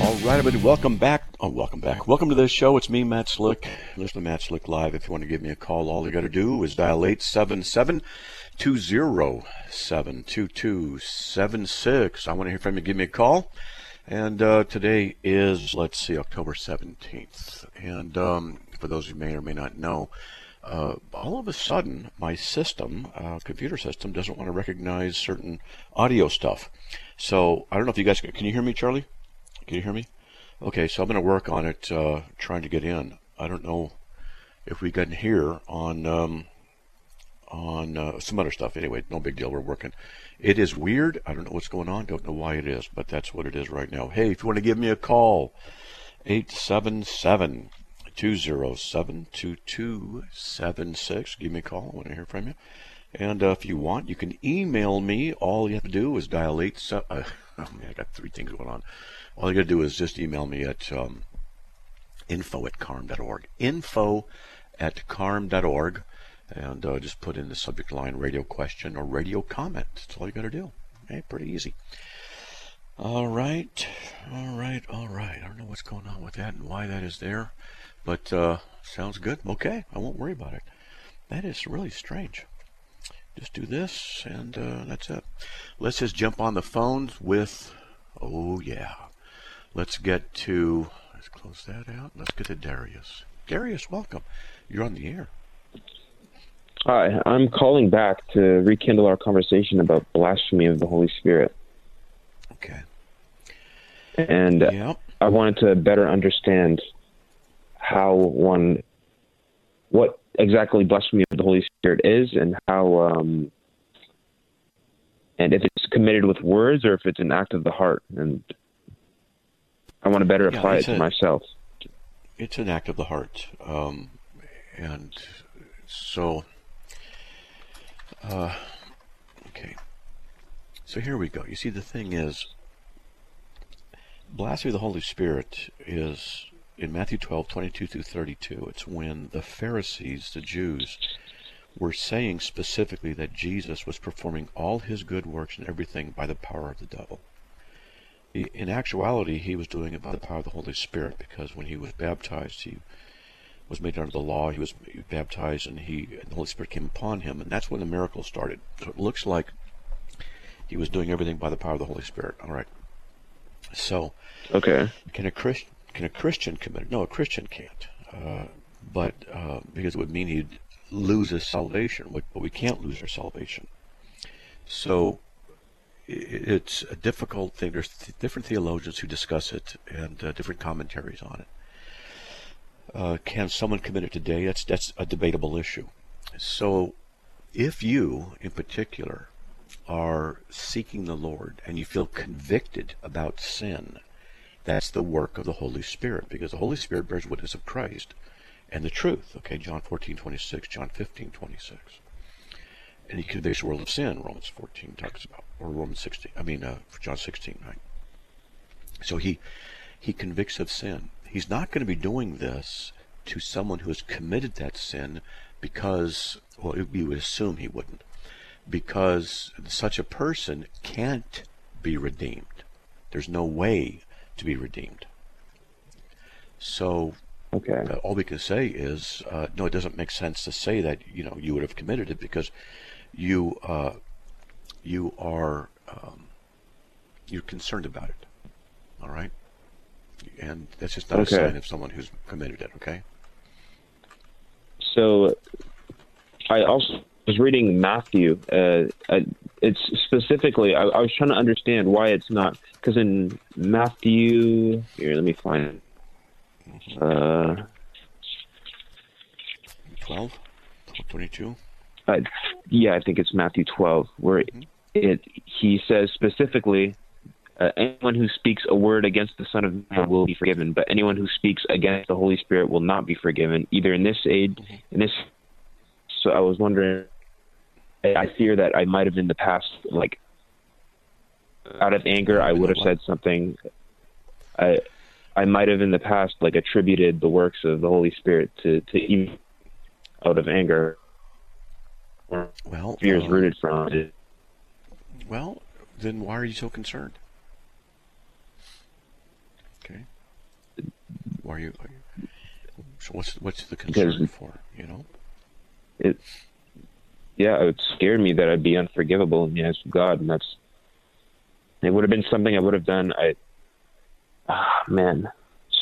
All right, everybody, welcome back. Oh, welcome back. Welcome to this show. It's me, Matt Slick. Listen to Matt Slick Live. If you want to give me a call, all you got to do is dial 877 207 2276. I want to hear from you. Give me a call. And uh, today is, let's see, October 17th. And um, for those who may or may not know, uh, all of a sudden, my system, uh, computer system, doesn't want to recognize certain audio stuff. So I don't know if you guys can you hear me, Charlie? Can you hear me? Okay, so I'm going to work on it, uh, trying to get in. I don't know if we can hear on um, on uh, some other stuff. Anyway, no big deal. We're working. It is weird. I don't know what's going on. Don't know why it is, but that's what it is right now. Hey, if you want to give me a call, 877 207 2276. Give me a call. I want to hear from you. And uh, if you want, you can email me. All you have to do is dial 8. Uh, oh man, I got three things going on. All you got to do is just email me at um, info at carm.org. Info at carm.org. And uh, just put in the subject line radio question or radio comment. That's all you got to do. Okay, pretty easy. All right, all right, all right. I don't know what's going on with that and why that is there, but uh, sounds good. Okay, I won't worry about it. That is really strange. Just do this, and uh, that's it. Let's just jump on the phones with, oh yeah, Let's get to, let's close that out. Let's get to Darius. Darius, welcome. You're on the air. Hi, I'm calling back to rekindle our conversation about blasphemy of the Holy Spirit. Okay. And yep. I wanted to better understand how one, what exactly blasphemy of the Holy Spirit is, and how, um, and if it's committed with words or if it's an act of the heart. And I want to better apply yeah, it to a, myself. It's an act of the heart, um, and so uh, okay. So here we go. You see, the thing is, blasphemy of the Holy Spirit is in Matthew 12, 22 through 32. It's when the Pharisees, the Jews, were saying specifically that Jesus was performing all his good works and everything by the power of the devil in actuality, he was doing it by the power of the Holy Spirit because when he was baptized, he was made under the law. He was baptized, and he and the Holy Spirit came upon him, and that's when the miracle started. So it looks like he was doing everything by the power of the Holy Spirit. All right. So, okay, can a Christian can a Christian commit it? No, a Christian can't. Uh, but uh, because it would mean he'd lose his salvation, but we can't lose our salvation. So it's a difficult thing. There's th- different theologians who discuss it and uh, different commentaries on it. Uh, can someone commit it today? That's that's a debatable issue. So, if you, in particular, are seeking the Lord and you feel convicted about sin, that's the work of the Holy Spirit because the Holy Spirit bears witness of Christ and the truth. Okay, John 14, 26, John 15, 26 and he convicts the world of sin. Romans 14 talks about, or Romans 16. I mean, uh, John 16, right? So he he convicts of sin. He's not going to be doing this to someone who has committed that sin because, well, you would assume he wouldn't, because such a person can't be redeemed. There's no way to be redeemed. So Okay. Uh, all we can say is, uh, no, it doesn't make sense to say that you know you would have committed it because you uh, you are um, you're concerned about it. All right, and that's just not okay. a sign of someone who's committed it. Okay. So, I also was reading Matthew. Uh, uh, it's specifically I, I, was trying to understand why it's not because in Matthew here, let me find it. Uh, 12, 22 uh, yeah, I think it's Matthew 12, where mm-hmm. it he says specifically uh, anyone who speaks a word against the Son of Man will be forgiven, but anyone who speaks against the Holy Spirit will not be forgiven, either in this age, in this. So I was wondering. I fear that I might have in the past, like, out of anger, I would have said something. I, I might have in the past, like, attributed the works of the Holy Spirit to to evil out of anger. Well, fear is rooted from it. Well, then why are you so concerned? Okay. Why are you? So what's what's the concern because for? You know. It. Yeah, it scared me that I'd be unforgivable in the eyes of God, and that's. It would have been something I would have done. I. Ah, man.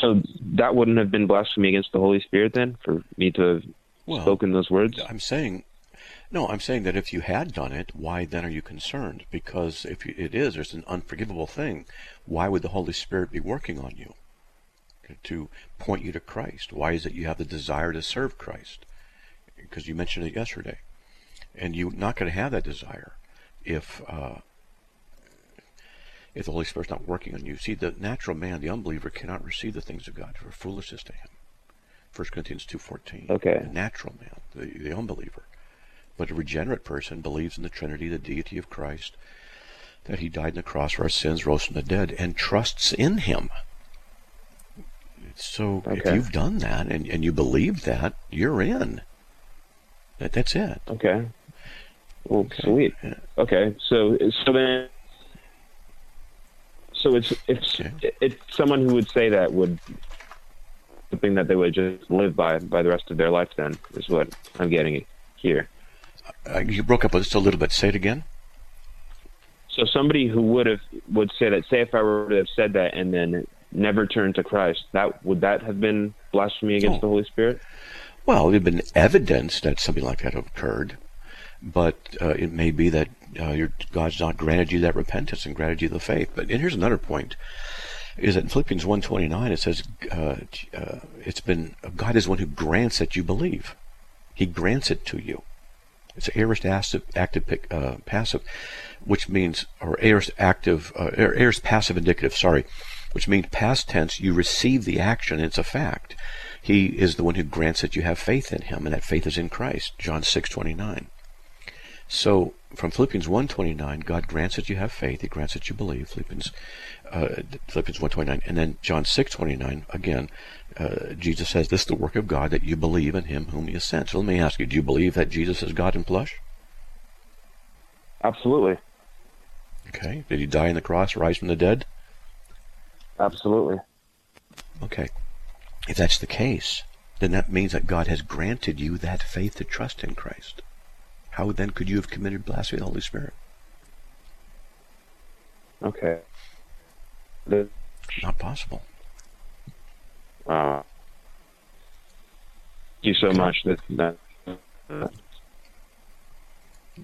So that wouldn't have been blasphemy against the Holy Spirit then, for me to have well, spoken those words. I'm saying no, I'm saying that if you had done it, why then are you concerned? Because if it is, there's an unforgivable thing. Why would the Holy Spirit be working on you? To point you to Christ. Why is it you have the desire to serve Christ? Because you mentioned it yesterday. And you're not going to have that desire if uh, if the Holy Spirit's not working on you. See, the natural man, the unbeliever, cannot receive the things of God for foolishness to him. 1 Corinthians 2.14. Okay. The natural man, the, the unbeliever. But a regenerate person believes in the Trinity, the deity of Christ, that he died on the cross for our sins, rose from the dead, and trusts in him. So okay. if you've done that and, and you believe that, you're in. That, that's it. Okay. Well, okay. sweet. Yeah. Okay, so so then, so it's it's it's someone who would say that would something that they would just live by by the rest of their life. Then is what I'm getting here. Uh, you broke up just a little bit. Say it again. So somebody who would have would say that. Say if I were to have said that and then never turned to Christ, that would that have been blasphemy against oh. the Holy Spirit? Well, there'd been evidence that something like that occurred, but uh, it may be that uh, your, God's not granted you that repentance and granted you the faith. But and here's another point: is that in Philippians 1:29 it says uh, uh, it's been God is one who grants that you believe. He grants it to you. It's aorist active, active uh, passive, which means, or aorist active, uh, aorist passive indicative, sorry, which means past tense, you receive the action, it's a fact. He is the one who grants that you have faith in him, and that faith is in Christ. John 6:29. So from Philippians 1:29, God grants that you have faith. He grants that you believe. Philippians uh, Philippians 1:29, and then John 6:29 again uh, Jesus says, This is the work of God, that you believe in him whom he has sent. So let me ask you, do you believe that Jesus is God in flesh? Absolutely. Okay. Did he die on the cross, rise from the dead? Absolutely. Okay. If that's the case, then that means that God has granted you that faith to trust in Christ. How then could you have committed blasphemy of the Holy Spirit? Okay. The... Not possible. Uh, thank you so much. That, that uh,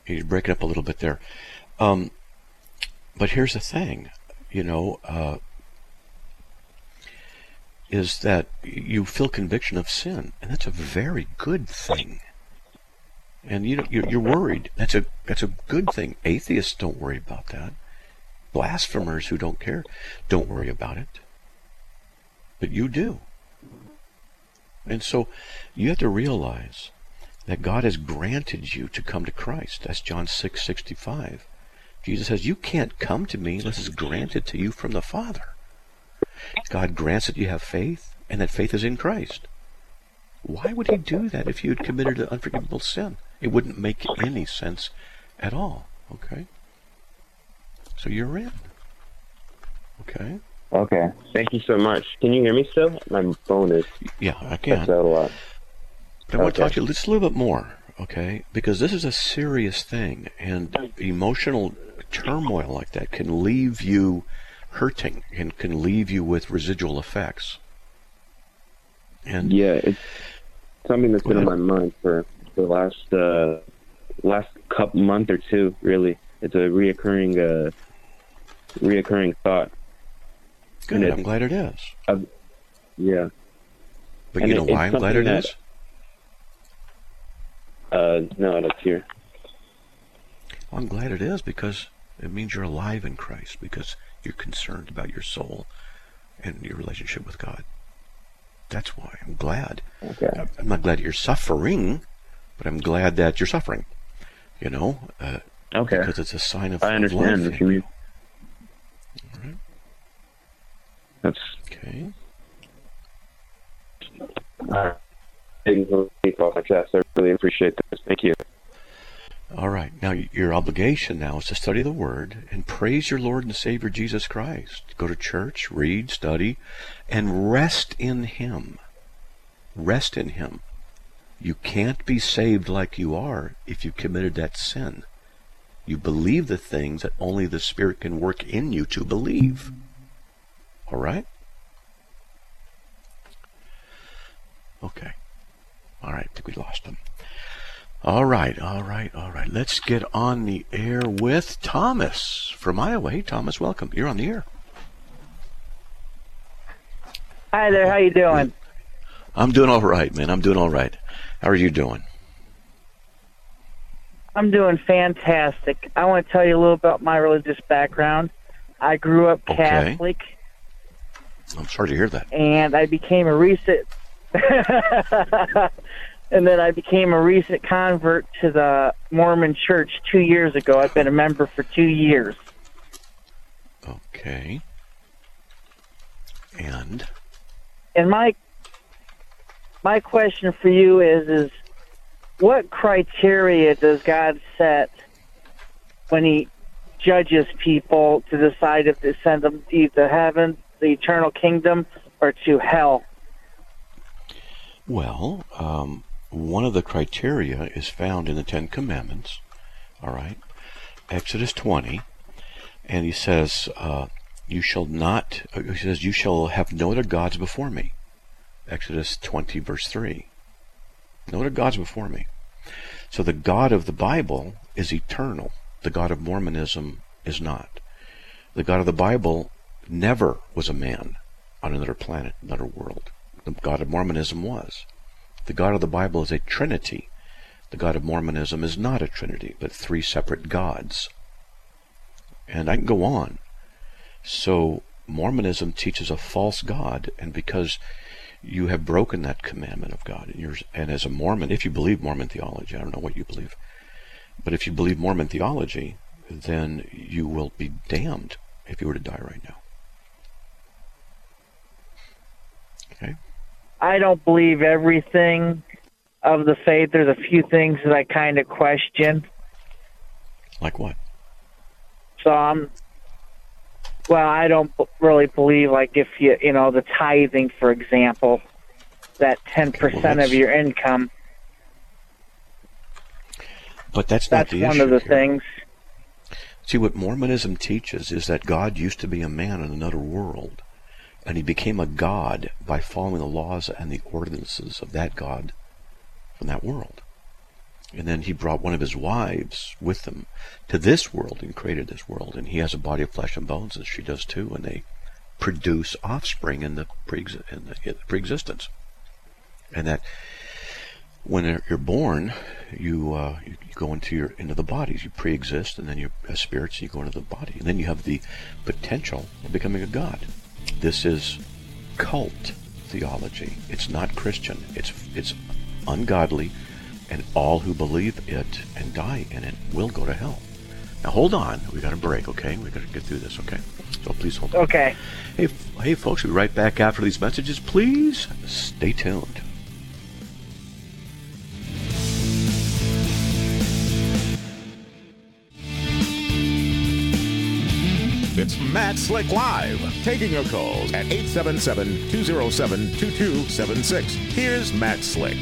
you break it up a little bit there. Um, but here's the thing, you know, uh, is that you feel conviction of sin, and that's a very good thing. And you know, you're, you're worried. That's a that's a good thing. Atheists don't worry about that. Blasphemers who don't care don't worry about it. But you do. And so you have to realize that God has granted you to come to Christ. That's John 6 65. Jesus says, You can't come to me unless it's granted to you from the Father. God grants that you have faith, and that faith is in Christ. Why would He do that if you had committed an unforgivable sin? It wouldn't make any sense at all. Okay? So you're in. Okay? Okay. Thank you so much. Can you hear me still? My phone is. Yeah, I can. That's Out a lot. But I want to talk to you just a little bit more, okay? Because this is a serious thing, and emotional turmoil like that can leave you hurting and can leave you with residual effects. And yeah, it's something that's been on my mind for the last uh, last couple month or two. Really, it's a reoccurring uh, reoccurring thought. Good. I'm glad it is. Uh, yeah. But and you know it, why I'm glad it that, is? Uh, no, that's here. Well, I'm glad it is because it means you're alive in Christ because You're concerned about your soul and your relationship with God. That's why I'm glad. Okay. I'm not glad you're suffering, but I'm glad that you're suffering. You know, uh, okay, because it's a sign of. I understand. Of life. You All right. That's Okay. uh, taking the week off my chest. I really appreciate this. Thank you. All right. Now, your obligation now is to study the Word and praise your Lord and Savior Jesus Christ. Go to church, read, study, and rest in Him. Rest in Him. You can't be saved like you are if you committed that sin. You believe the things that only the Spirit can work in you to believe. All right? Okay. All right. I think we lost him. All right, all right, all right. Let's get on the air with Thomas from Iowa. Hey, Thomas, welcome. You're on the air. Hi there. How you doing? I'm doing all right, man. I'm doing all right. How are you doing? I'm doing fantastic. I want to tell you a little about my religious background. I grew up Okay. I'm sorry to hear that. and I became a recent, and then I became a recent convert to the Mormon Church two years ago. I've been a member for two years. Okay. And And my my question for you is is what criteria does God set when he judges people to decide if to send them to heaven, the eternal kingdom, or to hell? well, um, one of the criteria is found in the Ten Commandments. All right, Exodus 20, and he says, uh, "You shall not." uh, He says, "You shall have no other gods before me." Exodus 20, verse 3. No other gods before me. So the God of the Bible is eternal. The God of Mormonism is not. The God of the Bible never was a man on another planet, another world. The God of Mormonism was. The God of the Bible is a trinity. The God of Mormonism is not a trinity, but three separate gods. And I can go on. So Mormonism teaches a false God, and because you have broken that commandment of God. And, and as a Mormon, if you believe Mormon theology, I don't know what you believe, but if you believe Mormon theology, then you will be damned if you were to die right now. Okay? I don't believe everything of the faith. There's a few things that I kind of question. Like what? So I'm. Well, I don't really believe like if you you know the tithing, for example, that ten okay, percent that's- of your income. But that's, That's not the one issue of the here. things. See, what Mormonism teaches is that God used to be a man in another world, and he became a God by following the laws and the ordinances of that God from that world. And then he brought one of his wives with him to this world and created this world. And he has a body of flesh and bones, as she does too, and they produce offspring in the, pre- in the, in the pre-existence. And that when you're- you're born, you, uh, you go into your into the bodies. You pre-exist, and then you as spirits, you go into the body, and then you have the potential of becoming a god. This is cult theology. It's not Christian. It's it's ungodly, and all who believe it and die in it will go to hell. Now hold on. We got a break, okay? We got to get through this, okay? So please hold on. Okay. Hey, hey, folks, we'll be right back after these messages. Please stay tuned. It's Matt Slick Live, taking your calls at 877-207-2276. Here's Matt Slick.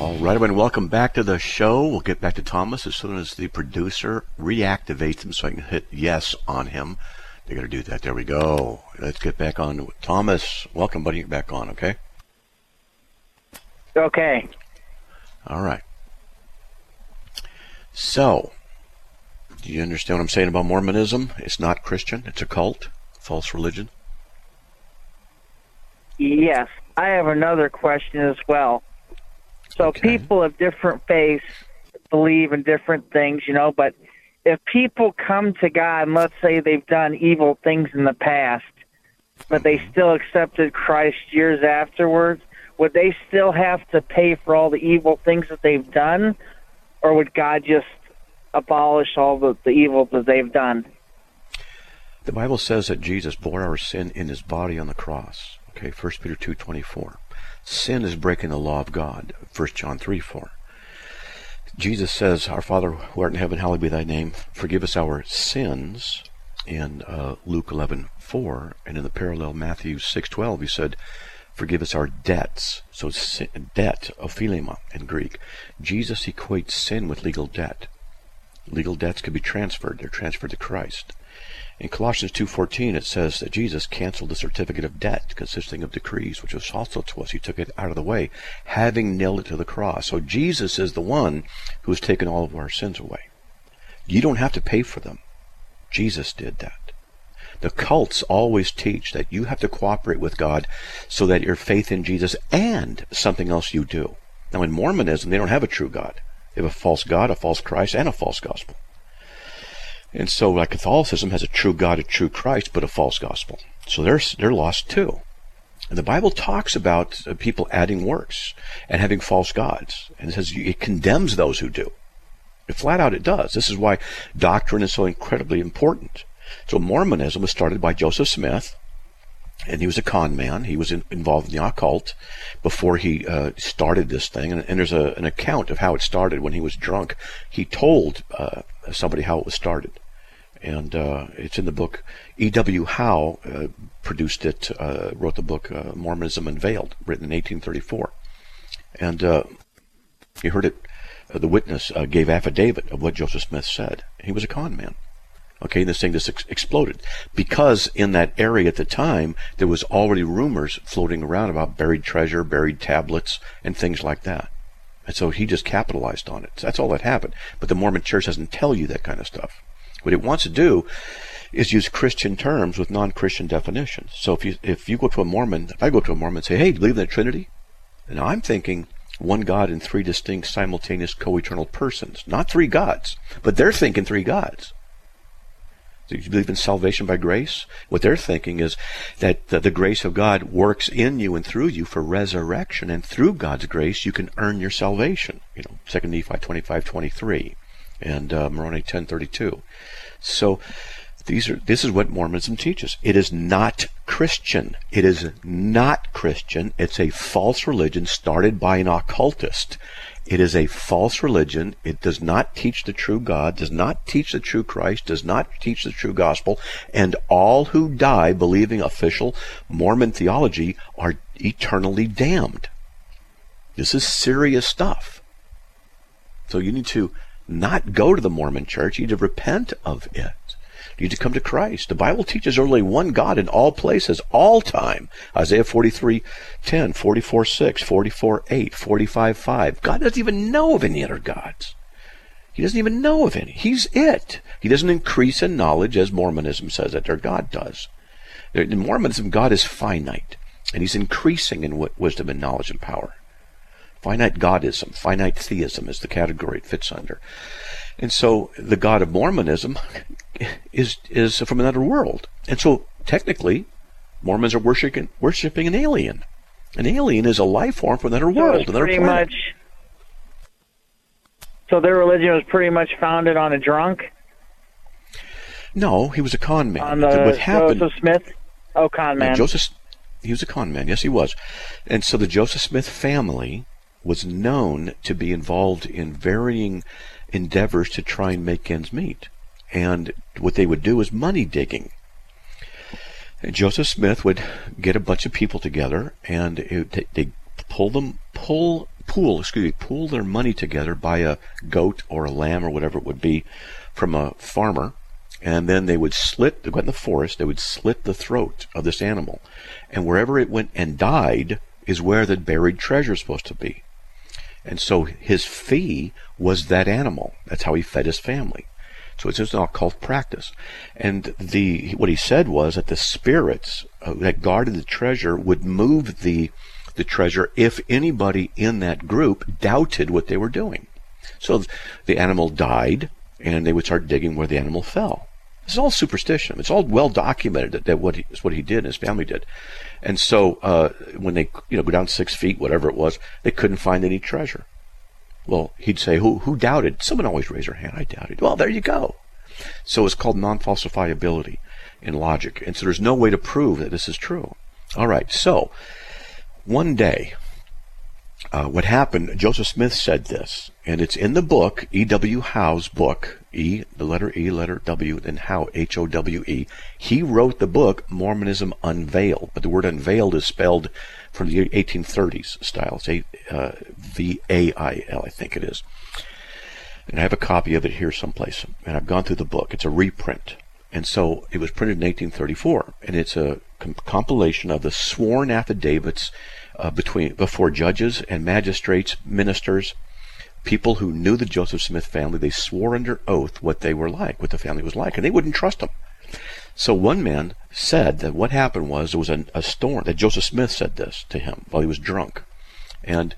All right, everyone, welcome back to the show. We'll get back to Thomas as soon as the producer reactivates him so I can hit yes on him. They got to do that. There we go. Let's get back on. with Thomas, welcome, buddy. You're back on, okay? Okay. All right. So, do you understand what I'm saying about Mormonism? It's not Christian. It's a cult, false religion. Yes. I have another question as well. So Okay. people of different faiths believe in different things, you know, but if people come to God and let's say they've done evil things in the past, but they mm-hmm. still accepted Christ years afterwards, would they still have to pay for all the evil things that they've done, or would God just abolish all the, the evil that they've done? The Bible says that Jesus bore our sin in his body on the cross. Okay, 1 Peter 2.24. Sin is breaking the law of God. 1 John 3, 4. Jesus says, Our Father who art in heaven, hallowed be thy name. Forgive us our sins in uh, Luke 11, 4. And in the parallel Matthew 6, 12, he said, Forgive us our debts. So sin, debt, opheilema in Greek. Jesus equates sin with legal debt. Legal debts could be transferred. They're transferred to Christ. In Colossians 2.14 it says that Jesus canceled the certificate of debt consisting of decrees, which was hostile to us. He took it out of the way, having nailed it to the cross. So Jesus is the one who has taken all of our sins away. You don't have to pay for them. Jesus did that. The cults always teach that you have to cooperate with God so that your faith in Jesus and something else you do. Now in Mormonism, they don't have a true God. They have a false God, a false Christ, and a false gospel. And so, like Catholicism has a true God, a true Christ, but a false gospel. So they're they're lost too. And the Bible talks about uh, people adding works and having false gods, and it says it condemns those who do. It flat out it does. This is why doctrine is so incredibly important. So Mormonism was started by Joseph Smith, and he was a con man. He was in, involved in the occult before he uh, started this thing. And, and there's a, an account of how it started when he was drunk. He told uh, somebody how it was started. And uh, it's in the book. E.W. Howe uh, produced it, uh, wrote the book uh, Mormonism Unveiled, written in 1834. And you heard it. the witness gave affidavit of what Joseph Smith said. He was a con man. Okay, this thing just ex- exploded because in that area at the time there was already rumors floating around about buried treasure, buried tablets, and things like that. And so he just capitalized on it. So that's all that happened. But the Mormon Church doesn't tell you that kind of stuff. What it wants to do is use Christian terms with non-Christian definitions. So if you if you go to a Mormon, if I go to a Mormon and say, "Hey, do you believe in the Trinity?" and I'm thinking one God in three distinct, simultaneous, co-eternal persons, not three gods, but they're thinking three gods. Do you believe in salvation by grace? What they're thinking is that the, the, grace of God works in you and through you for resurrection, and through God's grace you can earn your salvation. You know, 2 Nephi 25, 23, and uh, Moroni 10, 32. So these are this is what Mormonism teaches. It is not Christian. It is not Christian. It's a false religion started by an occultist it is a false religion. It does not teach the true God, does not teach the true Christ, does not teach the true gospel, and all who die believing official Mormon theology are eternally damned. This is serious stuff. So you need to not go to the Mormon church, you need to repent of it. Need to come to Christ. The Bible teaches only one God in all places, all time. Isaiah 43, 10, 44, 6, 44, 8, 45, 5. God doesn't even know of any other gods. He doesn't even know of any. He's it. He doesn't increase in knowledge as Mormonism says that their God does. In Mormonism, God is finite, and he's increasing in wisdom and knowledge and power. Finite Godism, finite theism is the category it fits under. And so the God of Mormonism is is from another world. And so technically, Mormons are worshiping worshiping an alien. An alien is a life form from another world, so another pretty planet. Much, so their religion was pretty much founded on a drunk. No, he was a con man. On the what happened, Joseph Smith. Oh, con man. Joseph, he was a con man. Yes, he was. And so the Joseph Smith family was known to be involved in varying endeavors to try and make ends meet. And what they would do is money digging. And Joseph Smith would get a bunch of people together and it, they pull them, pull, pool, excuse me, pool their money together, buy a goat or a lamb or whatever it would be from a farmer. And then they would slit, they went in the forest, they would slit the throat of this animal. And wherever it went and died is where the buried treasure is supposed to be. And so his fee was that animal. That's how he fed his family. So it's just an occult practice. And the what he said was that the spirits uh, that guarded the treasure would move the the treasure if anybody in that group doubted what they were doing. So the animal died, and they would start digging where the animal fell. It's all superstition. It's all well documented that, that what he, what he did and his family did. And so uh, when they you know go down six feet, whatever it was, they couldn't find any treasure. Well, he'd say, "Who who doubted?" Someone always raised their hand. I doubted. Well, there you go. So it's called non-falsifiability in logic, and so there's no way to prove that this is true. All right. So one day, uh, what happened? Joseph Smith said this, and it's in the book E.W. Howe's book. E, the letter E, letter W, then how, H O W E. He wrote the book Mormonism Unveiled, but the word unveiled is spelled from the 1830s style. It's uh, V A I L, I think it is. And I have a copy of it here someplace, and I've gone through the book. It's a reprint. And so it was printed in 1834, and it's a com- compilation of the sworn affidavits uh, between before judges and magistrates, ministers, people who knew the Joseph Smith family. They swore under oath what they were like, what the family was like, and they wouldn't trust them. So one man said that what happened was there was a, storm. That Joseph Smith said this to him while he was drunk, and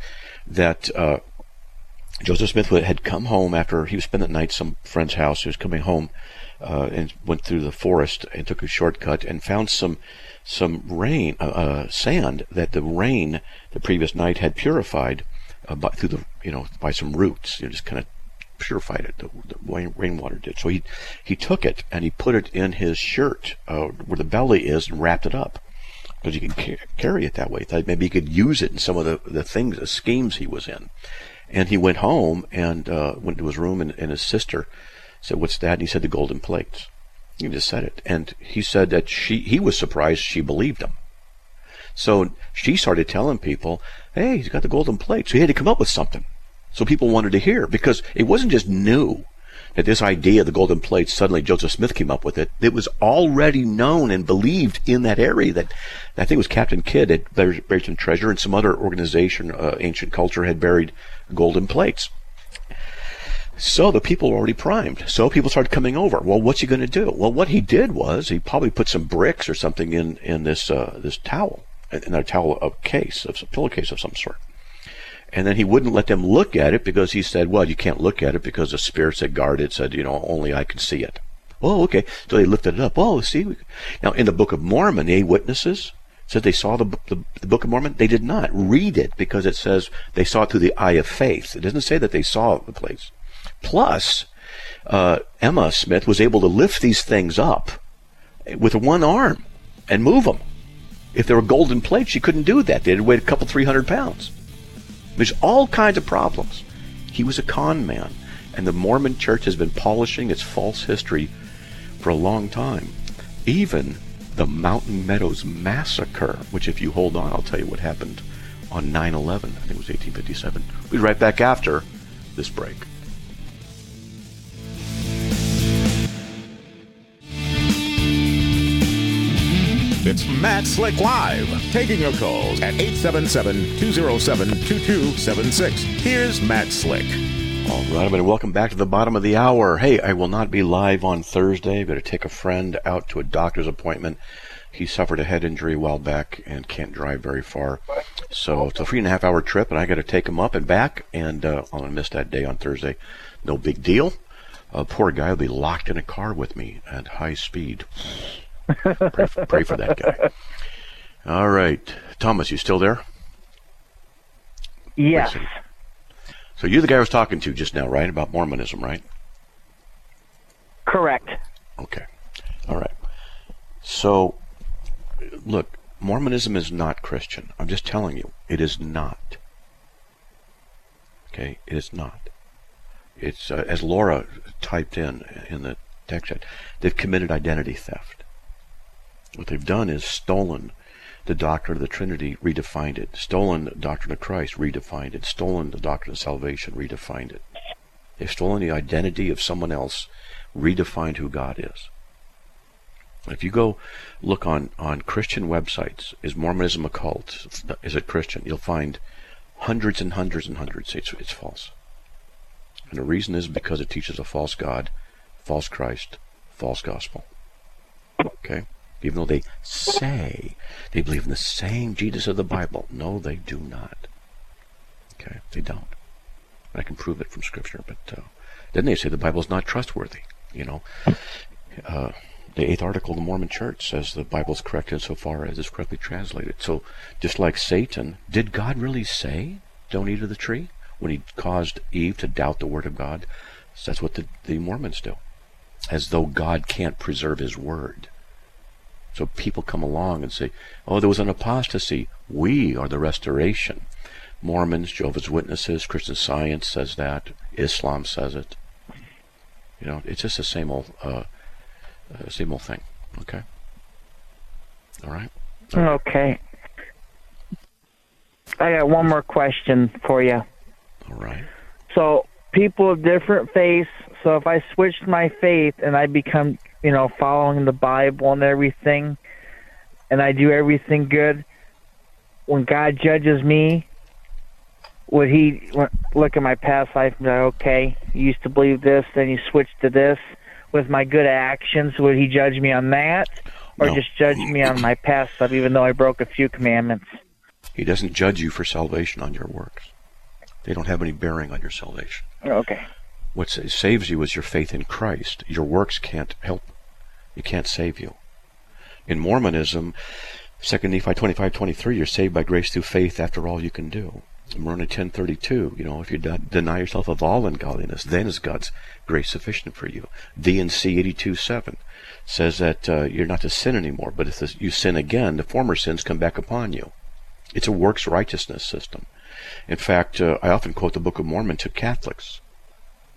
that uh, Joseph Smith had come home after he was spending the night at some friend's house. He was coming home uh, and went through the forest and took a shortcut and found some some rain, uh, uh, sand that the rain the previous night had purified by, through the, you know, by some roots. You know, just kind of purified it. The, the rainwater did. So he he took it and he put it in his shirt uh, where the belly is and wrapped it up because he could ca- carry it that way. Thought maybe he could use it in some of the the things, the schemes he was in. And he went home and uh, went to his room, and, and his sister said, "What's that?" And he said, "The golden plates." He just said it. And he said that she he was surprised she believed him. So she started telling people, hey, he's got the golden plate. So he had to come up with something. So people wanted to hear because it wasn't just new that this idea of the golden plate suddenly Joseph Smith came up with it. It was already known and believed in that area that I think it was Captain Kidd had buried some treasure and some other organization, uh, ancient culture had buried golden plates. So the people were already primed. So people started coming over. Well, what's he going to do? Well, what he did was he probably put some bricks or something in in this uh, this towel, in a towel a case, of a pillowcase of some sort. And then he wouldn't let them look at it because he said, "Well, you can't look at it because the spirits that guard it said, you know, only I can see it." Oh, okay. So they lifted it up. Oh, see. Now in the Book of Mormon, the witnesses said they saw the, the, the, Book of Mormon. They did not read it because it says they saw it through the eye of faith. It doesn't say that they saw the place. Plus, uh, Emma Smith was able to lift these things up with one arm and move them. If there were golden plates, she couldn't do that. They had to weigh a couple, three hundred pounds. There's all kinds of problems. He was a con man, and the Mormon church has been polishing its false history for a long time. Even the Mountain Meadows Massacre, which, if you hold on, I'll tell you what happened on 9 11. I think it was 1857. We'll be right back after this break. It's Matt Slick Live, taking your calls at 877-207-2276. Here's Matt Slick. All right, everybody, welcome back to the bottom of the hour. Hey, I will not be live on Thursday. Got to take a friend out to a doctor's appointment. He suffered a head injury a while back and can't drive very far. So it's a three and a half hour trip, and I got to take him up and back, and uh, I'm going to miss that day on Thursday. No big deal. Uh, poor guy will be locked in a car with me at high speed pray, for, pray for that guy. All right, Thomas, you still there? Yes. So you're the guy I was talking to just now, right? About Mormonism, right? Correct. Okay. All right. So, look, Mormonism is not Christian. I'm just telling you, it is not. Okay, it is not. It's uh, as Laura typed in in the text chat. They've committed identity theft. What they've done is stolen the doctrine of the Trinity, redefined it. Stolen the doctrine of Christ, redefined it. Stolen the doctrine of salvation, redefined it. They've stolen the identity of someone else, redefined who God is. If you go look on, on Christian websites, is Mormonism a cult? Is it Christian? You'll find hundreds and hundreds and hundreds. It's, it's false. And the reason is because it teaches a false God, false Christ, false gospel. Okay? Even though they say they believe in the same Jesus of the Bible. No, they do not. Okay, they don't. I can prove it from Scripture. But uh, then they say the Bible is not trustworthy. You know, uh, the eighth article of the Mormon Church says the Bible is correct insofar as it's correctly translated. So, just like Satan, did God really say, "Don't eat of the tree"? When he caused Eve to doubt the word of God, so that's what the, the Mormons do, as though God can't preserve His word. So people come along and say, "Oh, there was an apostasy. We are the restoration." Mormons, Jehovah's Witnesses, Christian Science says that. Islam says it. You know, it's just the same old, uh, uh, same old thing. Okay. All right. Okay. I got one more question for you. All right. So people of different faiths. So if I switched my faith and I become, you know, following the Bible and everything, and I do everything good, when God judges me, would he look at my past life and be like, okay, you used to believe this, then you switched to this? With my good actions, would he judge me on that? Or no. just judge me on my past stuff, even though I broke a few commandments? He doesn't judge you for salvation on your works. They don't have any bearing on your salvation. Okay. What saves you is your faith in Christ. Your works can't help. It can't save you. In Mormonism, 2 Nephi 25, 23, you're saved by grace through faith after all you can do. Moroni 10:32, you know, if you deny yourself of all ungodliness, then is God's grace sufficient for you. D&C 82:7 says that uh, you're not to sin anymore, but if you sin again, the former sins come back upon you. It's a works righteousness system. In fact, uh, I often quote the Book of Mormon to Catholics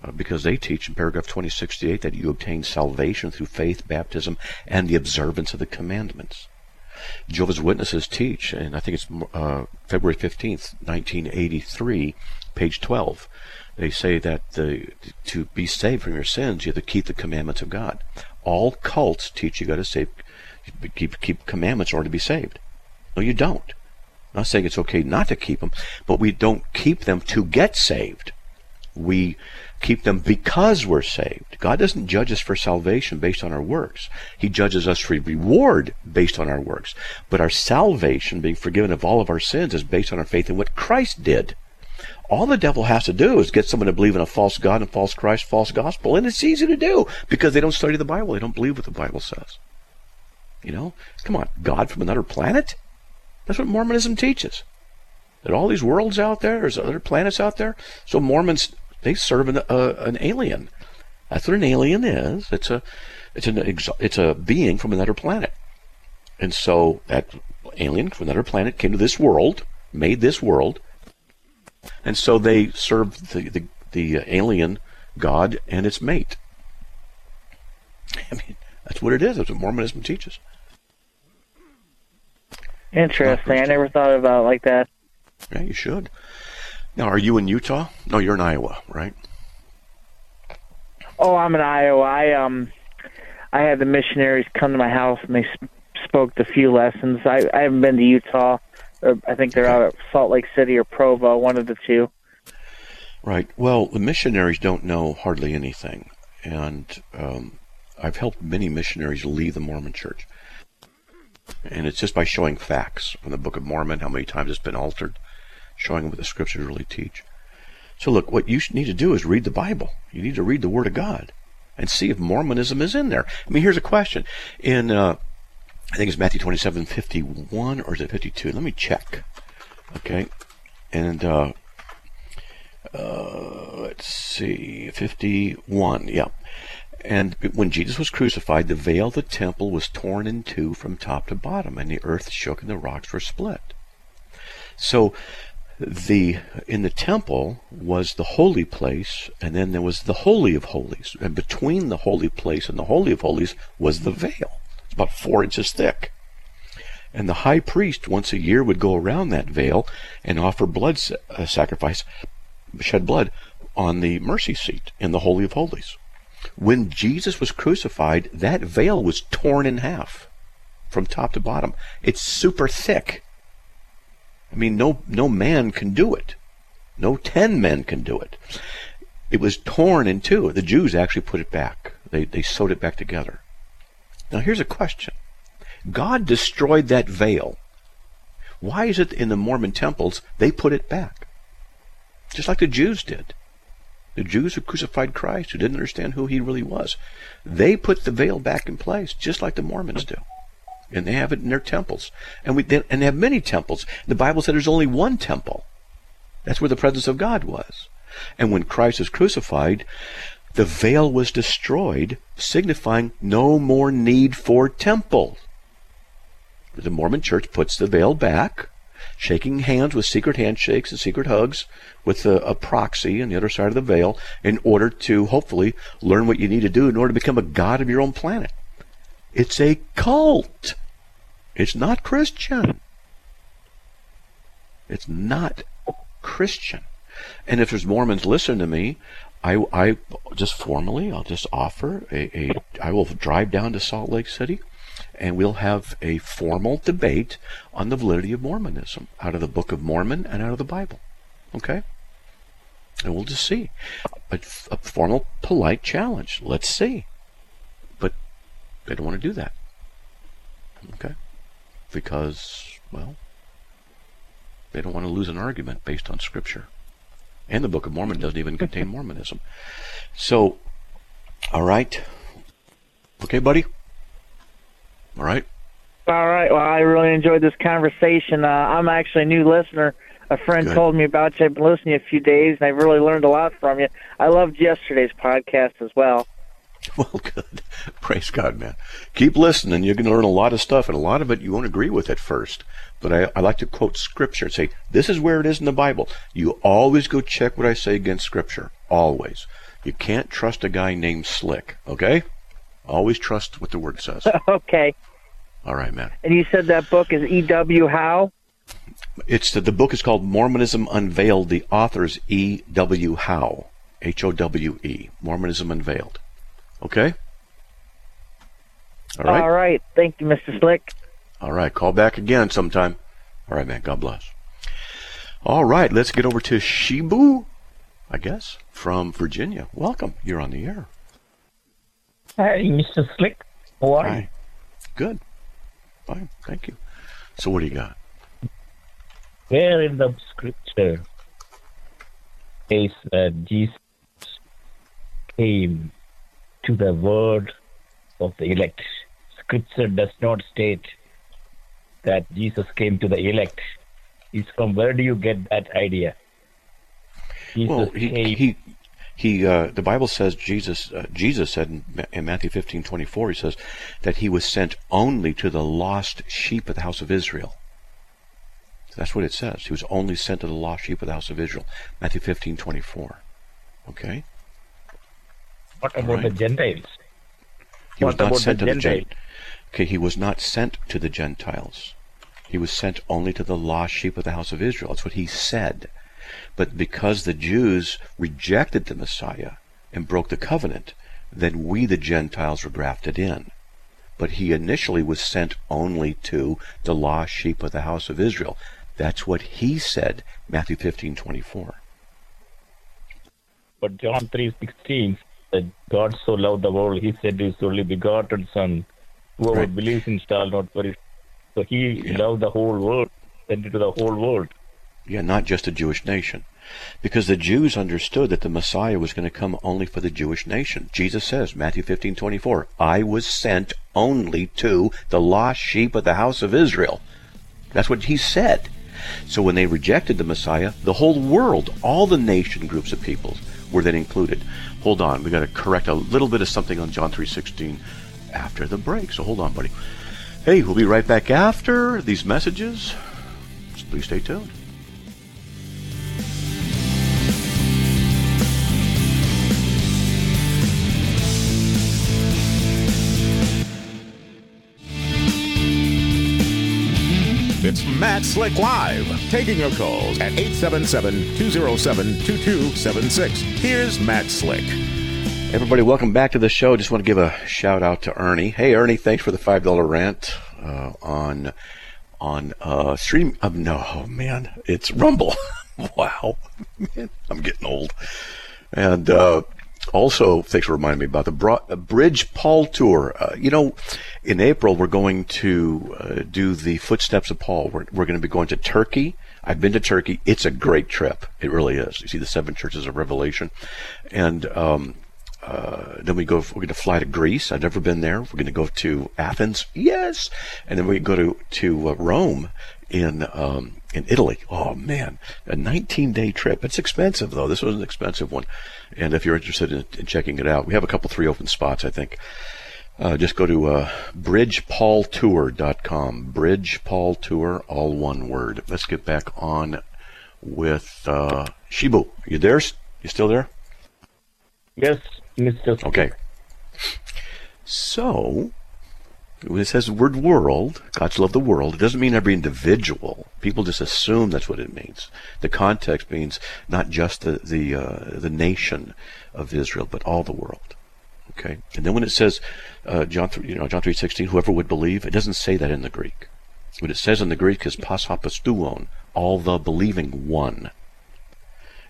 uh, because they teach in paragraph 2068 that you obtain salvation through faith, baptism, and the observance of the commandments. Jehovah's Witnesses teach, and I think it's uh, February 15th, 1983, page 12. They say that the, to be saved from your sins, you have to keep the commandments of God. All cults teach you got to save, keep keep commandments in order to be saved. No, you don't. I'm not saying it's okay not to keep them, but we don't keep them to get saved. We keep them because we're saved. God doesn't judge us for salvation based on our works. He judges us for reward based on our works. But our salvation, being forgiven of all of our sins, is based on our faith in what Christ did. All the devil has to do is get someone to believe in a false God and false Christ, false gospel. And it's easy to do because they don't study the Bible. They don't believe what the Bible says. You know, come on, God from another planet? That's what Mormonism teaches. That all these worlds out there, there's other planets out there. So Mormons they serve an, uh, an alien. That's what an alien is. It's a it's an it's a being from another planet. And so that alien from another planet came to this world, made this world, and so they serve the the, the alien god and its mate. I mean, that's what it is. That's what Mormonism teaches. Interesting. I never thought about it like that. Yeah, you should. Now, are you in Utah? No, you're in Iowa, right? Oh, I'm in Iowa. I um, I had the missionaries come to my house and they sp- spoke the few lessons. I I haven't been to Utah. Or I think they're out at Salt Lake City or Provo, one of the two. Right. Well, the missionaries don't know hardly anything, and um, I've helped many missionaries leave the Mormon Church. And it's just by showing facts from the Book of Mormon, how many times it's been altered, showing what the scriptures really teach. So look, what you need to do is read the Bible. You need to read the Word of God and see if Mormonism is in there. I mean, here's a question. In, uh, I think it's Matthew 27, 51, or is it 52? Let me check. Okay. And, uh, uh, let's see, 51, yeah. And when Jesus was crucified, the veil of the temple was torn in two from top to bottom, and the earth shook and the rocks were split. So the in the temple was the holy place and then there was the holy of holies and between the holy place and the holy of holies was the veil. It's about four inches thick. And the high priest once a year would go around that veil and offer blood uh, sacrifice shed blood on the mercy seat in the holy of holies. When jesus was crucified that veil was torn in half from top to bottom. It's super thick I mean, no, no man can do it. No ten men can do it. It was torn in two. The Jews actually put it back. They, they sewed it back together. Now here's a question. God destroyed that veil. Why is it in the Mormon temples they put it back? Just like the Jews did. the Jews who crucified Christ, who didn't understand who he really was. They put the veil back in place, just like the Mormons do. And they have it in their temples. And, we, and they have many temples. The Bible said there's only one temple. That's where the presence of God was. And when Christ was crucified, the veil was destroyed, signifying no more need for temple. The Mormon church puts the veil back, shaking hands with secret handshakes and secret hugs with a, a, proxy on the other side of the veil in order to hopefully learn what you need to do in order to become a god of your own planet. It's a cult. It's not Christian. It's not Christian. And if there's Mormons listening to me, I, I just formally, I'll just offer a, a, I will drive down to Salt Lake City and we'll have a formal debate on the validity of Mormonism out of the Book of Mormon and out of the Bible. Okay? And we'll just see. A, a formal, polite challenge. Let's see. But they don't want to do that. Okay? Because, well, they don't want to lose an argument based on Scripture. And the Book of Mormon doesn't even contain Mormonism. So, all right. Okay, buddy? All right. All right. Well, I really enjoyed this conversation. Uh, I'm actually a new listener. A friend Good. told me about you. I've been listening a few days, and I've really learned a lot from you. I loved yesterday's podcast as well. Well, good. Praise God, man. Keep listening. You're going to learn a lot of stuff, and a lot of it you won't agree with at first. But I, I like to quote Scripture and say, this is where it is in the Bible. You always go check what I say against Scripture. Always. You can't trust a guy named Slick, okay? Always trust what the Word says. okay. All right, man. And you said that book is E.W. Howe? It's the, the book is called Mormonism Unveiled. The author is E.W. Howe, H O W E, Mormonism Unveiled. Okay? All right. All right. Thank you, Mr. Slick. All right. Call back again sometime. All right, man. God bless. All right. Let's get over to Shibu, I guess, from Virginia. Welcome. You're on the air. Hi, Mr. Slick. How are Hi. you? Good. Fine. Thank you. So, what do you got? Where in the scripture is that Jesus came to the word of the elect. Scripture does not state that Jesus came to the elect. Is from where do you get that idea? Jesus well, he, came. he he uh, the Bible says Jesus uh, Jesus said in, in Matthew fifteen twenty four he says that he was sent only to the lost sheep of the house of Israel. That's what it says. He was only sent to the lost sheep of the house of Israel. Matthew fifteen twenty four. Okay. What about right. the Gentiles? He what was not sent the to Gentiles? the Gentiles. Okay, he was not sent to the Gentiles. He was sent only to the lost sheep of the house of Israel. That's what he said. But because the Jews rejected the Messiah and broke the covenant, then we, the Gentiles, were grafted in. But he initially was sent only to the lost sheep of the house of Israel. That's what he said, Matthew 15, 24. But John 3.16 that God so loved the world, he said his only begotten Son. Whoever right. believes in shall not perish. So he yeah. loved the whole world, sent it to the whole world. Yeah, not just a Jewish nation. Because the Jews understood that the Messiah was going to come only for the Jewish nation. Jesus says, Matthew 15, 24, I was sent only to the lost sheep of the house of Israel. That's what he said. So when they rejected the Messiah, the whole world, all the nation groups of peoples, were then included. Hold on, we got to correct a little bit of something on John 3:16 after the break. So hold on, buddy. Hey, we'll be right back after these messages. Please stay tuned. It's Matt Slick Live, taking your calls at 877-207-2276. Here's Matt Slick. Everybody, welcome back to the show. Just want to give a shout out to Ernie. Hey, Ernie, thanks for the five dollar rant uh, on on uh, stream. Uh, no, oh, man, it's Rumble. wow, man, I'm getting old. And uh, also, thanks for reminding me about the uh, Bridge Paul tour. Uh, you know, in April we're going to uh, do the Footsteps of Paul. We're, we're going to be going to Turkey. I've been to Turkey. It's a great trip. It really is. You see the seven churches of Revelation, and um, uh, then we go. We're going to fly to Greece. I've never been there. We're going to go to Athens. Yes, and then we go to to uh, Rome in um, in Italy. Oh man, a 19 day trip. It's expensive though. This was an expensive one. And if you're interested in, in checking it out, we have a couple three open spots. I think. Uh, just go to uh, bridgepaultour.com. Bridgepaultour, all one word. Let's get back on with uh, Shibu. You there? You still there? Yes, Mr. Okay. So, when it says the word world, God's love the world, it doesn't mean every individual. People just assume that's what it means. The context means not just the the, uh, the nation of Israel, but all the world. Okay, and then when it says uh, John, you know John three sixteen, whoever would believe, it doesn't say that in the Greek. What it says in the Greek is pas ho pisteuon, all the believing one.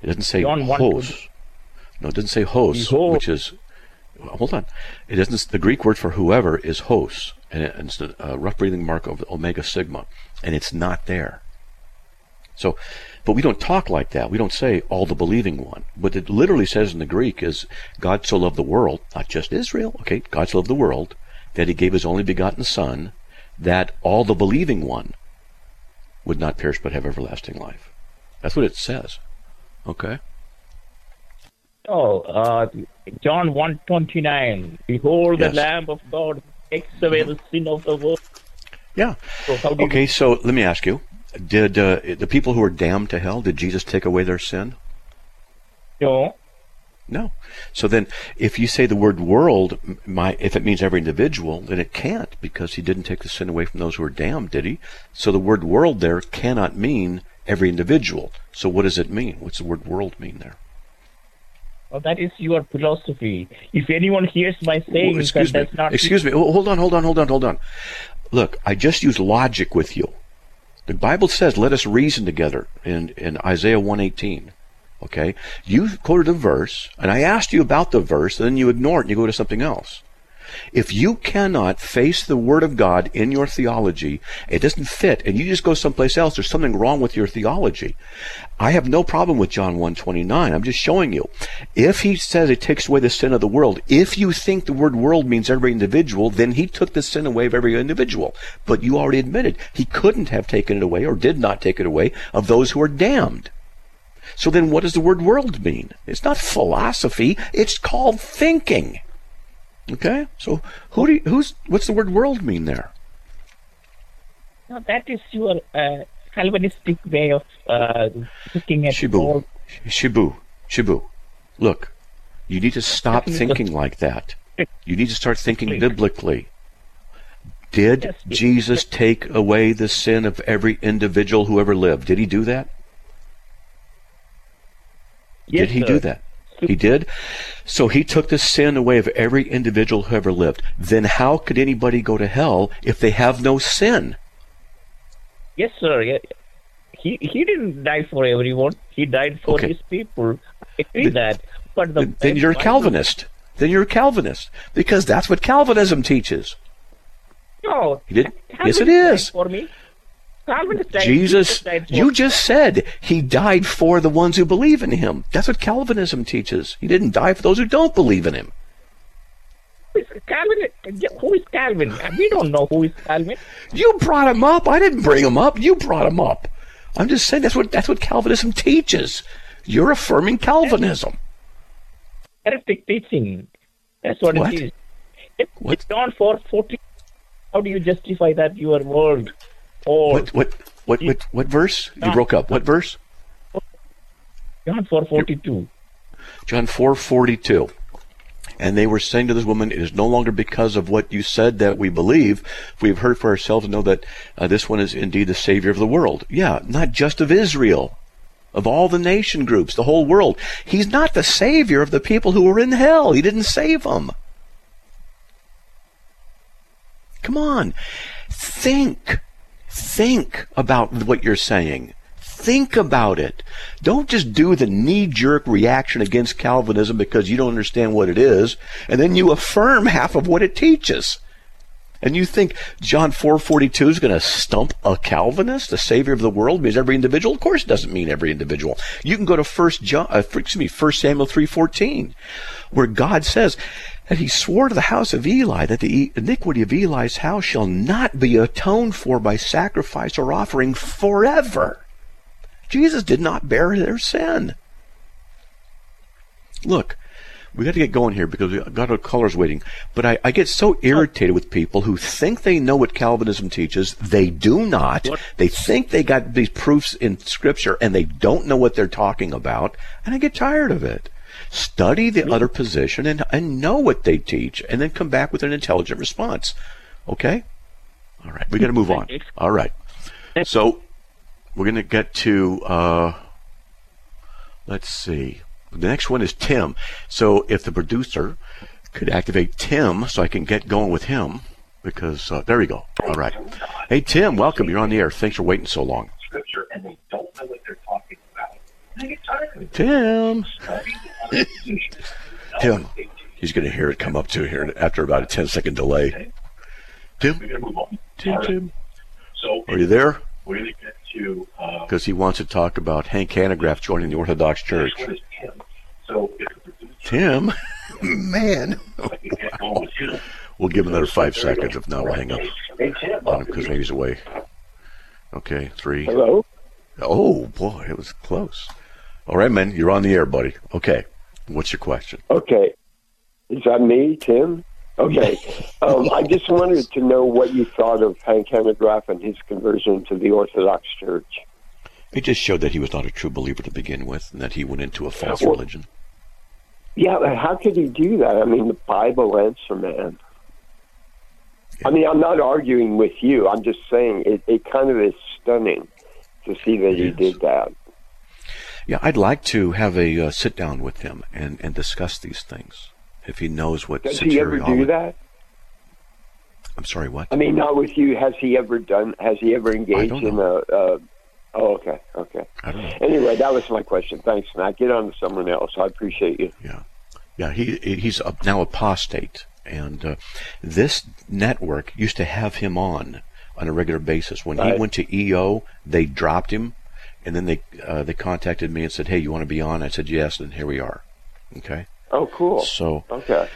It doesn't say hos. No, it doesn't say hos, which is hold on. It doesn't. The Greek word for whoever is hos, and it's a rough breathing mark of omega sigma, and it's not there. So, but we don't talk like that. We don't say all the believing one. What it literally says in the Greek is God so loved the world, not just Israel. Okay, God so loved the world that He gave His only begotten Son, that all the believing one would not perish but have everlasting life. That's what it says. Okay. Oh, uh, John one twenty nine. Behold yes. the Lamb of God takes away of the world. Yeah. So okay, you... so let me ask you: Did uh, the people who are damned to hell? Did Jesus take away their sin? No. No. So then, if you say the word world, my, if it means every individual, then it can't because he didn't take the sin away from those who are damned, did he? So the word world there cannot mean every individual. So what does it mean? What's the word world mean there? Well, that is your philosophy. If anyone hears my saying, well, excuse that me. not. Excuse me. Hold on. Hold on. Hold on. Hold on. Look, I just used logic with you. The Bible says, "Let us reason together." In in Isaiah one eighteen. Okay, you quoted a verse, and I asked you about the verse, and then you ignore it and you go to something else. If you cannot face the Word of God in your theology, it doesn't fit, and you just go someplace else, there's something wrong with your theology. I have no problem with John 129. I'm just showing you. If he says it takes away the sin of the world, if you think the word world means every individual, then he took the sin away of every individual. But you already admitted he couldn't have taken it away or did not take it away of those who are damned. So then what does the word world mean? It's not philosophy, it's called thinking. Okay, so who do you, who's what's the word world mean there? No, that is your uh, Calvinistic way of uh, looking at Shibu. World. Shibu, Shibu. Look, you need to stop thinking like that. You need to start thinking biblically. Did Jesus take away the sin of every individual who ever lived? Did he do that? Yes, Did he sir. do that? He did. So he took the sin away of every individual who ever lived. Then how could anybody go to hell if they have no sin? Yes, sir. He he didn't die for everyone. He died for okay. his people. I agree then, that. But the, then you're a Calvinist. Then you're a Calvinist because that's what Calvinism teaches. No, he didn't. Yes, it is. For me. Jesus, you just said he died for the ones who believe in him. That's what Calvinism teaches. He didn't die for those who don't believe in him. Calvin, who is Calvin? We don't know who is Calvin. You brought him up. I didn't bring him up. You brought him up. I'm just saying that's what that's what Calvinism teaches. You're affirming Calvinism. Heretic teaching. That's what, what? it is. If what? It's John 4 40. How do you justify that your world or what what what what, what verse? John, you broke up. What verse? John four forty two. John four forty two. And they were saying to this woman, It is no longer because of what you said that we believe. We have heard for ourselves and know that uh, this one is indeed the Savior of the world. Yeah, not just of Israel, of all the nation groups, the whole world. He's not the Savior of the people who are in hell. He didn't save them. Come on. Think. Think about what you're saying. think about it. Don't just do the knee jerk reaction against Calvinism because you don't understand what it is, and then you affirm half of what it teaches. And you think John 4:42 is going to stump a Calvinist, the savior of the world, means every individual? Of course, it doesn't mean every individual. You can go to First John, uh, excuse me, First Samuel 3:14, where God says that He swore to the house of Eli that the iniquity of Eli's house shall not be atoned for by sacrifice or offering forever. Jesus did not bear their sin. Look, we got to get going here because we got our callers waiting. But I, I, get so irritated with people who think they know what Calvinism teaches. They do not. What? They think they got these proofs in Scripture and they don't know what they're talking about. And I get tired of it. Study the other position and, and know what they teach and then come back with an intelligent response. Okay? All right. We got to move on. All right. So we're going to get to, uh, let's see. The next one is Tim. So if the producer could activate Tim so I can get going with him, because uh, there we go. All right. Hey, Tim, welcome. You're on the air. Thanks for waiting so long. Scripture, and they don't know what they're talking about. Tim. Tim. He's going to hear it come up to here after about a 10 second delay. Tim? Tim, Tim. So, Are you there? Because uh, he wants to talk about Hank Hanegraaff joining the Orthodox Church. Tim, man, wow. we'll give him another five seconds. If not, we'll hang up on him because maybe he's away. Okay, three. Hello. Oh boy, it was close. All right, man, you're on the air, buddy. Okay, what's your question? Okay, is that me, Tim? Okay, um, I just wanted to know what you thought of Hank Hanegraaff and his conversion to the Orthodox Church. It just showed that he was not a true believer to begin with, and that he went into a false well, religion. Yeah, how could he do that? I mean, the Bible answer man. Yeah. I mean, I'm not arguing with you. I'm just saying it, it kind of is stunning to see that he did that. Yeah, I'd like to have a uh, sit down with him and, and discuss these things if he knows what. Does he ever do that? I'm sorry, what? I mean, not with you. Has he ever done? Has he ever engaged in a, a Oh, okay, okay. Anyway, that was my question. Thanks, Matt. Get on to someone else. I appreciate you. Yeah, yeah. He he's now apostate, and uh, this network used to have him on on a regular basis. When right. he went to EO, they dropped him, and then they uh, they contacted me and said, "Hey, you want to be on?" I said, "Yes," and here we are. Okay. Oh, cool. So okay.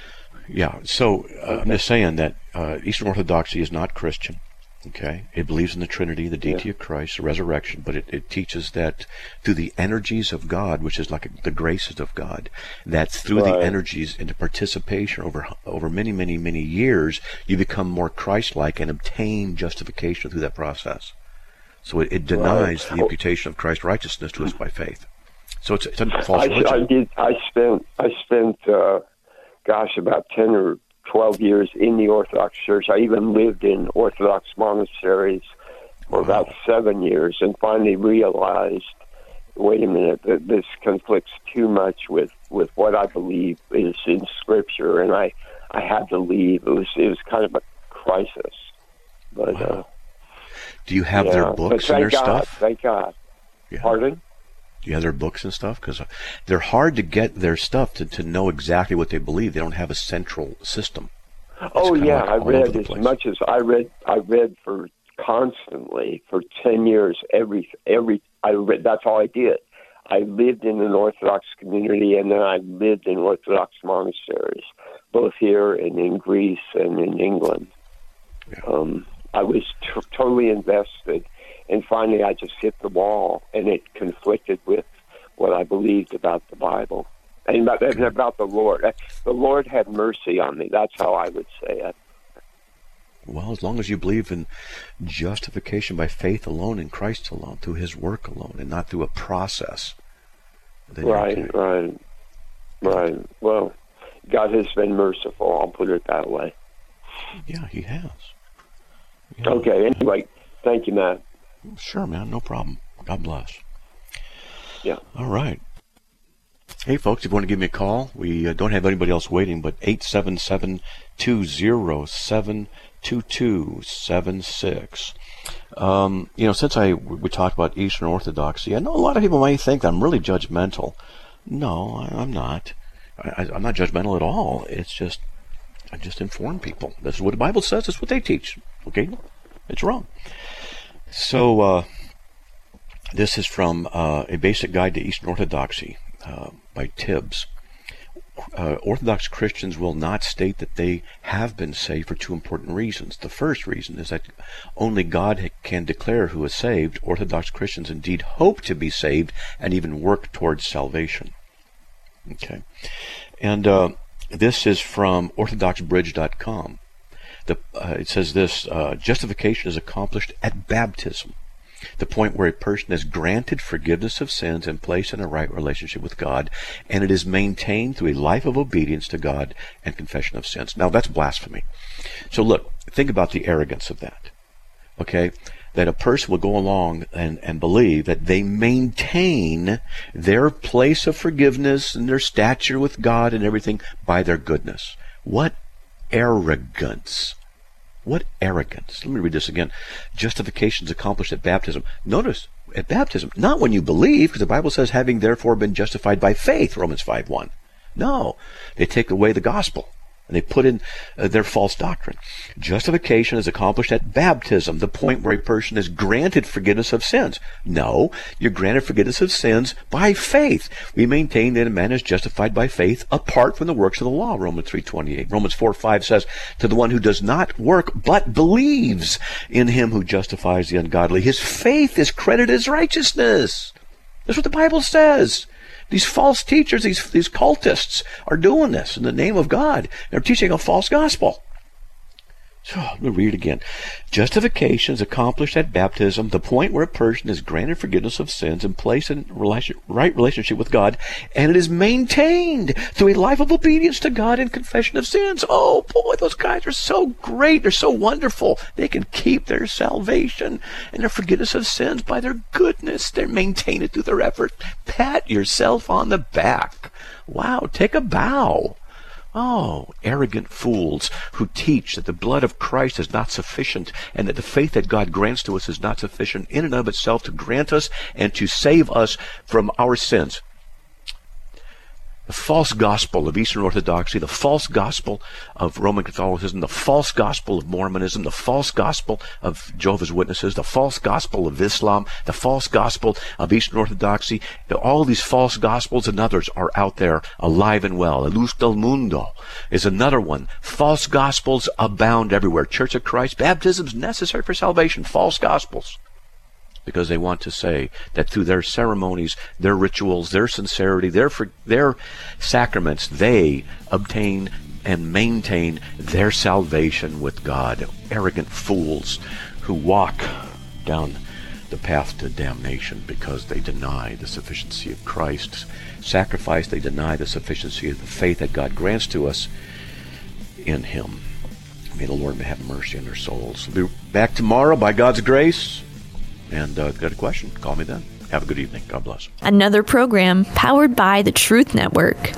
Yeah. So uh, okay. I'm just saying that uh, Eastern Orthodoxy is not Christian. Okay, it believes in the Trinity, the deity yeah. of Christ, the resurrection, but it, it teaches that through the energies of God, which is like a, the graces of God, that through right. the energies and the participation over over many, many, many years, you become more Christ-like and obtain justification through that process. So it, it denies right. the imputation of Christ's righteousness to us by faith. So it's, it's a false I, religion. I did. I spent. I spent. Uh, gosh, about ten or 12 years in the Orthodox Church. I even lived in Orthodox monasteries for about seven years and finally realized wait a minute, that this conflicts too much with, with what I believe is in Scripture, and I, I had to leave. It was it was kind of a crisis. But wow. Uh, do you have yeah, their books and their God, stuff? Thank God. Yeah. Pardon? Do you have their books and stuff? Because they're hard to get their stuff to, to know exactly what they believe. They don't have a central system. It's oh yeah, like I read as much as I read. I read for constantly for ten years. Every every I read. That's all I did. I lived in an Orthodox community, and then I lived in Orthodox monasteries, both here and in Greece and in England. Yeah. Um, I was t- totally invested and finally, I just hit the wall, and it conflicted with what I believed about the Bible and about, and about the Lord. Uh, the Lord had mercy on me. That's how I would say it. Well, as long as you believe in justification by faith alone in Christ alone, through His work alone, and not through a process. Right, okay. right, right. Well, God has been merciful. I'll put it that way. Yeah, He has. Yeah. Okay. Anyway, thank you, Matt. Sure, man. No problem. God bless. Yeah. All right. Hey, folks, if you want to give me a call, we uh, don't have anybody else waiting, but 877 207 2276. Um, you know, since I we talked about Eastern Orthodoxy, I know a lot of people might think I'm really judgmental. No, I, am not. I, am not judgmental at all. It's just I just inform people. This is what the Bible says. That's what they teach. Okay, it's wrong. So uh, this is from uh, a basic guide to Eastern Orthodoxy uh, by Tibbs uh, Orthodox Christians will not state that they have been saved for two important reasons. The first reason is that only God can declare who is saved. Orthodox Christians indeed hope to be saved and even work towards salvation. Okay. And uh, this is from orthodoxbridge.com. The, uh, it says this uh, justification is accomplished at baptism the point where a person is granted forgiveness of sins and placed in a right relationship with God, and it is maintained through a life of obedience to God and confession of sins. Now, that's blasphemy. So, look, think about the arrogance of that. Okay? That a person will go along and, and believe that they maintain their place of forgiveness and their stature with God and everything by their goodness. What arrogance. What arrogance. Let me read this again. Justification is accomplished at baptism. Notice, at baptism, not when you believe, because the Bible says, having therefore been justified by faith, Romans 5 1. No, they take away the gospel and they put in uh, their false doctrine. Justification is accomplished at baptism, the point where a person is granted forgiveness of sins. No, you're granted forgiveness of sins by faith. We maintain that a man is justified by faith apart from the works of the law, Romans 3.28. Romans 4 5 says, to the one who does not work but believes in him who justifies the ungodly, his faith is credited as righteousness. That's what the Bible says. These false teachers, these, these cultists are doing this in the name of God. They're teaching a false gospel. So, let me read it again. Justification is accomplished at baptism, the point where a person is granted forgiveness of sins and placed in right relationship with God, and it is maintained through a life of obedience to God and confession of sins. Oh boy, those guys are so great. They're so wonderful. They can keep their salvation and their forgiveness of sins by their goodness. They maintain it through their effort. Pat yourself on the back. Wow, take a bow. Oh, arrogant fools who teach that the blood of Christ is not sufficient and that the faith that God grants to us is not sufficient in and of itself to grant us and to save us from our sins the false gospel of Eastern Orthodoxy, the false gospel of Roman Catholicism, the false gospel of Mormonism, the false gospel of Jehovah's Witnesses, the false gospel of Islam, the false gospel of Eastern Orthodoxy, all these false gospels and others are out there alive and well. Luz del Mundo is another one. False gospels abound everywhere. Church of Christ, baptism is necessary for salvation. False gospels because they want to say that through their ceremonies, their rituals, their sincerity, their their sacraments, they obtain and maintain their salvation with God. Arrogant fools who walk down the path to damnation because they deny the sufficiency of Christ's sacrifice. They deny the sufficiency of the faith that God grants to us in Him. May the Lord have mercy on their souls. We'll be back tomorrow by God's grace. And uh, got a question? Call me then. Have a good evening. God bless. Another program powered by the Truth Network.